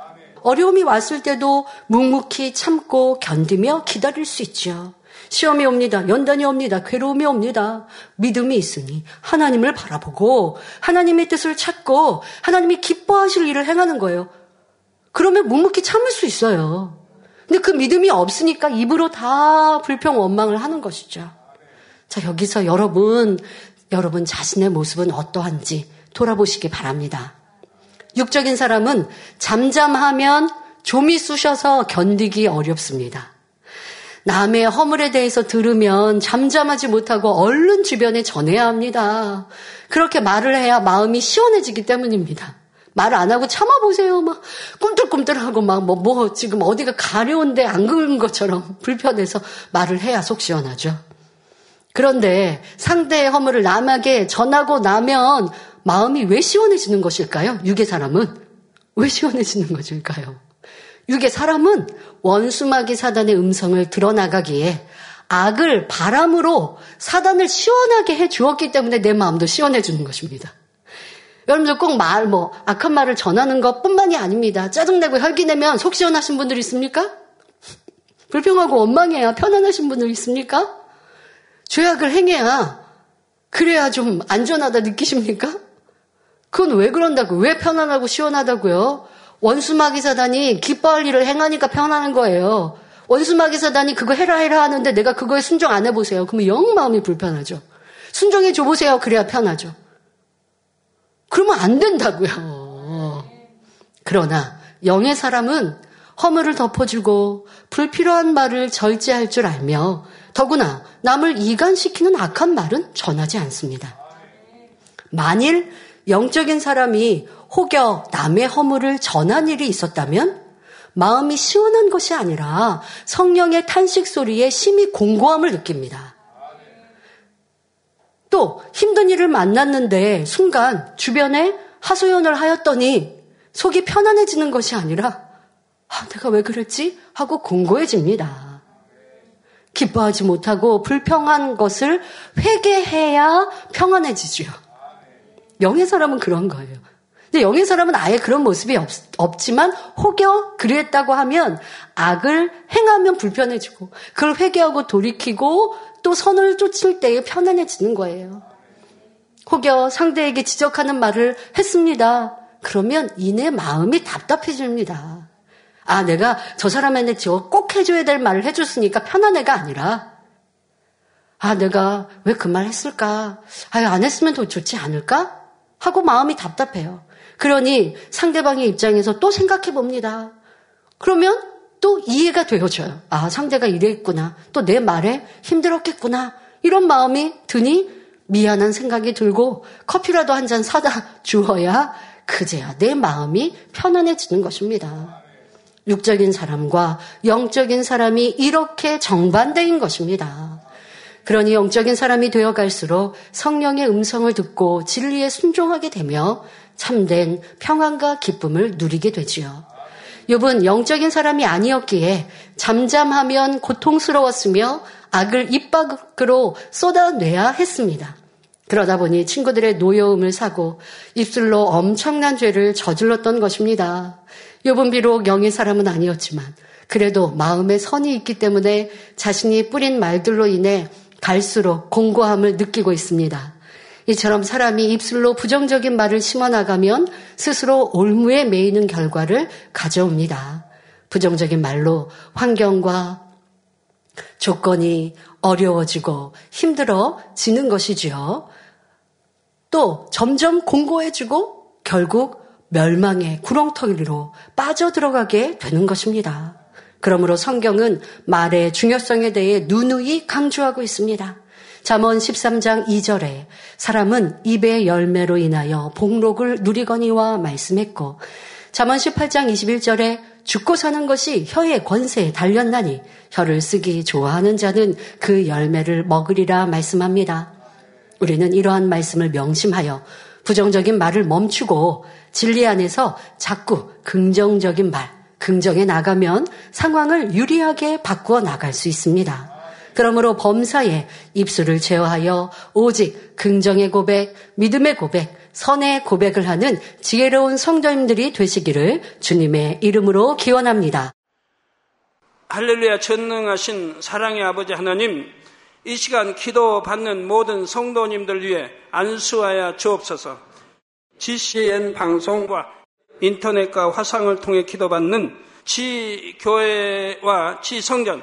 어려움이 왔을 때도 묵묵히 참고 견디며 기다릴 수 있죠. 시험이 옵니다. 연단이 옵니다. 괴로움이 옵니다. 믿음이 있으니 하나님을 바라보고 하나님의 뜻을 찾고 하나님이 기뻐하실 일을 행하는 거예요. 그러면 묵묵히 참을 수 있어요. 근데 그 믿음이 없으니까 입으로 다 불평 원망을 하는 것이죠. 자, 여기서 여러분, 여러분 자신의 모습은 어떠한지 돌아보시기 바랍니다. 육적인 사람은 잠잠하면 좀이 쑤셔서 견디기 어렵습니다. 남의 허물에 대해서 들으면 잠잠하지 못하고 얼른 주변에 전해야 합니다. 그렇게 말을 해야 마음이 시원해지기 때문입니다. 말 안 하고 참아보세요. 막 꿈틀꿈틀하고 막 뭐, 뭐 지금 어디가 가려운데 안 그은 것처럼 불편해서 말을 해야 속 시원하죠. 그런데 상대의 허물을 남에게 전하고 나면 마음이 왜 시원해지는 것일까요? 육의 사람은 왜 시원해지는 것일까요? 육의 사람은 원수마귀 사단의 음성을 드러나가기에 악을 바람으로 사단을 시원하게 해 주었기 때문에 내 마음도 시원해지는 것입니다. 여러분들 꼭 말, 뭐, 악한 말을 전하는 것 뿐만이 아닙니다. 짜증내고 혈기내면 속 시원하신 분들 있습니까? 불평하고 원망해야 편안하신 분들 있습니까? 죄악을 행해야, 그래야 좀 안전하다 느끼십니까? 그건 왜 그런다고? 왜 편안하고 시원하다고요? 원수마귀 사단이 기뻐할 일을 행하니까 편안한 거예요. 원수마귀 사단이 그거 해라 해라 하는데 내가 그거에 순종 안 해보세요. 그러면 영 마음이 불편하죠. 순종해 줘보세요. 그래야 편하죠. 그러면 안 된다고요. 그러나 영의 사람은 허물을 덮어주고 불필요한 말을 절제할 줄 알며 더구나 남을 이간시키는 악한 말은 전하지 않습니다. 만일 영적인 사람이 혹여 남의 허물을 전한 일이 있었다면 마음이 시원한 것이 아니라 성령의 탄식 소리에 심히 공고함을 느낍니다. 또 힘든 일을 만났는데 순간 주변에 하소연을 하였더니 속이 편안해지는 것이 아니라 아, 내가 왜 그랬지? 하고 공고해집니다. 기뻐하지 못하고 불평한 것을 회개해야 평안해지죠. 영의 사람은 그런 거예요. 근데 영의 사람은 아예 그런 모습이 없, 없지만 혹여 그랬다고 하면 악을 행하면 불편해지고 그걸 회개하고 돌이키고 또 선을 쫓을 때에 편안해지는 거예요. 혹여 상대에게 지적하는 말을 했습니다. 그러면 이내 마음이 답답해집니다. 아, 내가 저 사람한테 저 꼭 해줘야 될 말을 해줬으니까 편한 애가 아니라, 아, 내가 왜 그 말 했을까? 아, 안 했으면 더 좋지 않을까? 하고 마음이 답답해요. 그러니 상대방의 입장에서 또 생각해 봅니다. 그러면 또 이해가 되어져요. 아, 상대가 이랬구나. 또 내 말에 힘들었겠구나. 이런 마음이 드니 미안한 생각이 들고 커피라도 한 잔 사다 *laughs* 주어야 그제야 내 마음이 편안해지는 것입니다. 육적인 사람과 영적인 사람이 이렇게 정반대인 것입니다. 그러니 영적인 사람이 되어 갈수록 성령의 음성을 듣고 진리에 순종하게 되며 참된 평안과 기쁨을 누리게 되지요. 욥은 영적인 사람이 아니었기에 잠잠하면 고통스러웠으며 악을 입 밖으로 쏟아내야 했습니다. 그러다 보니 친구들의 노여움을 사고 입술로 엄청난 죄를 저질렀던 것입니다. 욥은 비록 영의 사람은 아니었지만 그래도 마음에 선이 있기 때문에 자신이 뿌린 말들로 인해 갈수록 공고함을 느끼고 있습니다. 이처럼 사람이 입술로 부정적인 말을 심어나가면 스스로 올무에 매이는 결과를 가져옵니다. 부정적인 말로 환경과 조건이 어려워지고 힘들어지는 것이지요. 또 점점 공고해지고 결국 멸망의 구렁텅이로 빠져들어가게 되는 것입니다. 그러므로 성경은 말의 중요성에 대해 누누이 강조하고 있습니다. 잠언 13장 2절에 사람은 입의 열매로 인하여 복록을 누리거니와 말씀했고 잠언 18장 21절에 죽고 사는 것이 혀의 권세에 달렸나니 혀를 쓰기 좋아하는 자는 그 열매를 먹으리라 말씀합니다. 우리는 이러한 말씀을 명심하여 부정적인 말을 멈추고 진리 안에서 자꾸 긍정적인 말, 긍정에 나가면 상황을 유리하게 바꾸어 나갈 수 있습니다. 그러므로 범사에 입술을 제어하여 오직 긍정의 고백, 믿음의 고백, 선의 고백을 하는 지혜로운 성도님들이 되시기를 주님의 이름으로 기원합니다. 할렐루야 전능하신 사랑의 아버지 하나님, 이 시간 기도 받는 모든 성도님들 위해 안수하여 주옵소서. GCN 방송과 인터넷과 화상을 통해 기도받는 지 교회와 지 성전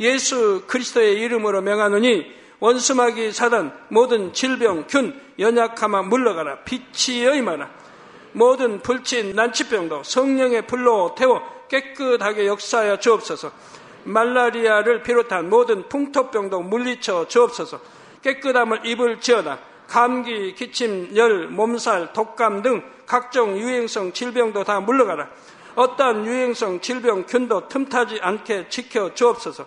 예수 그리스도의 이름으로 명하노니 원수마귀 사단 모든 질병 균 연약함아 물러가라 빛이 여임하라 모든 불친 난치병도 성령의 불로 태워 깨끗하게 역사하여 주옵소서. 말라리아를 비롯한 모든 풍토병도 물리쳐 주옵소서. 깨끗함을 입을 지어다. 감기, 기침, 열, 몸살, 독감 등 각종 유행성 질병도 다 물러가라. 어떠한 유행성 질병 균도 틈타지 않게 지켜 주옵소서.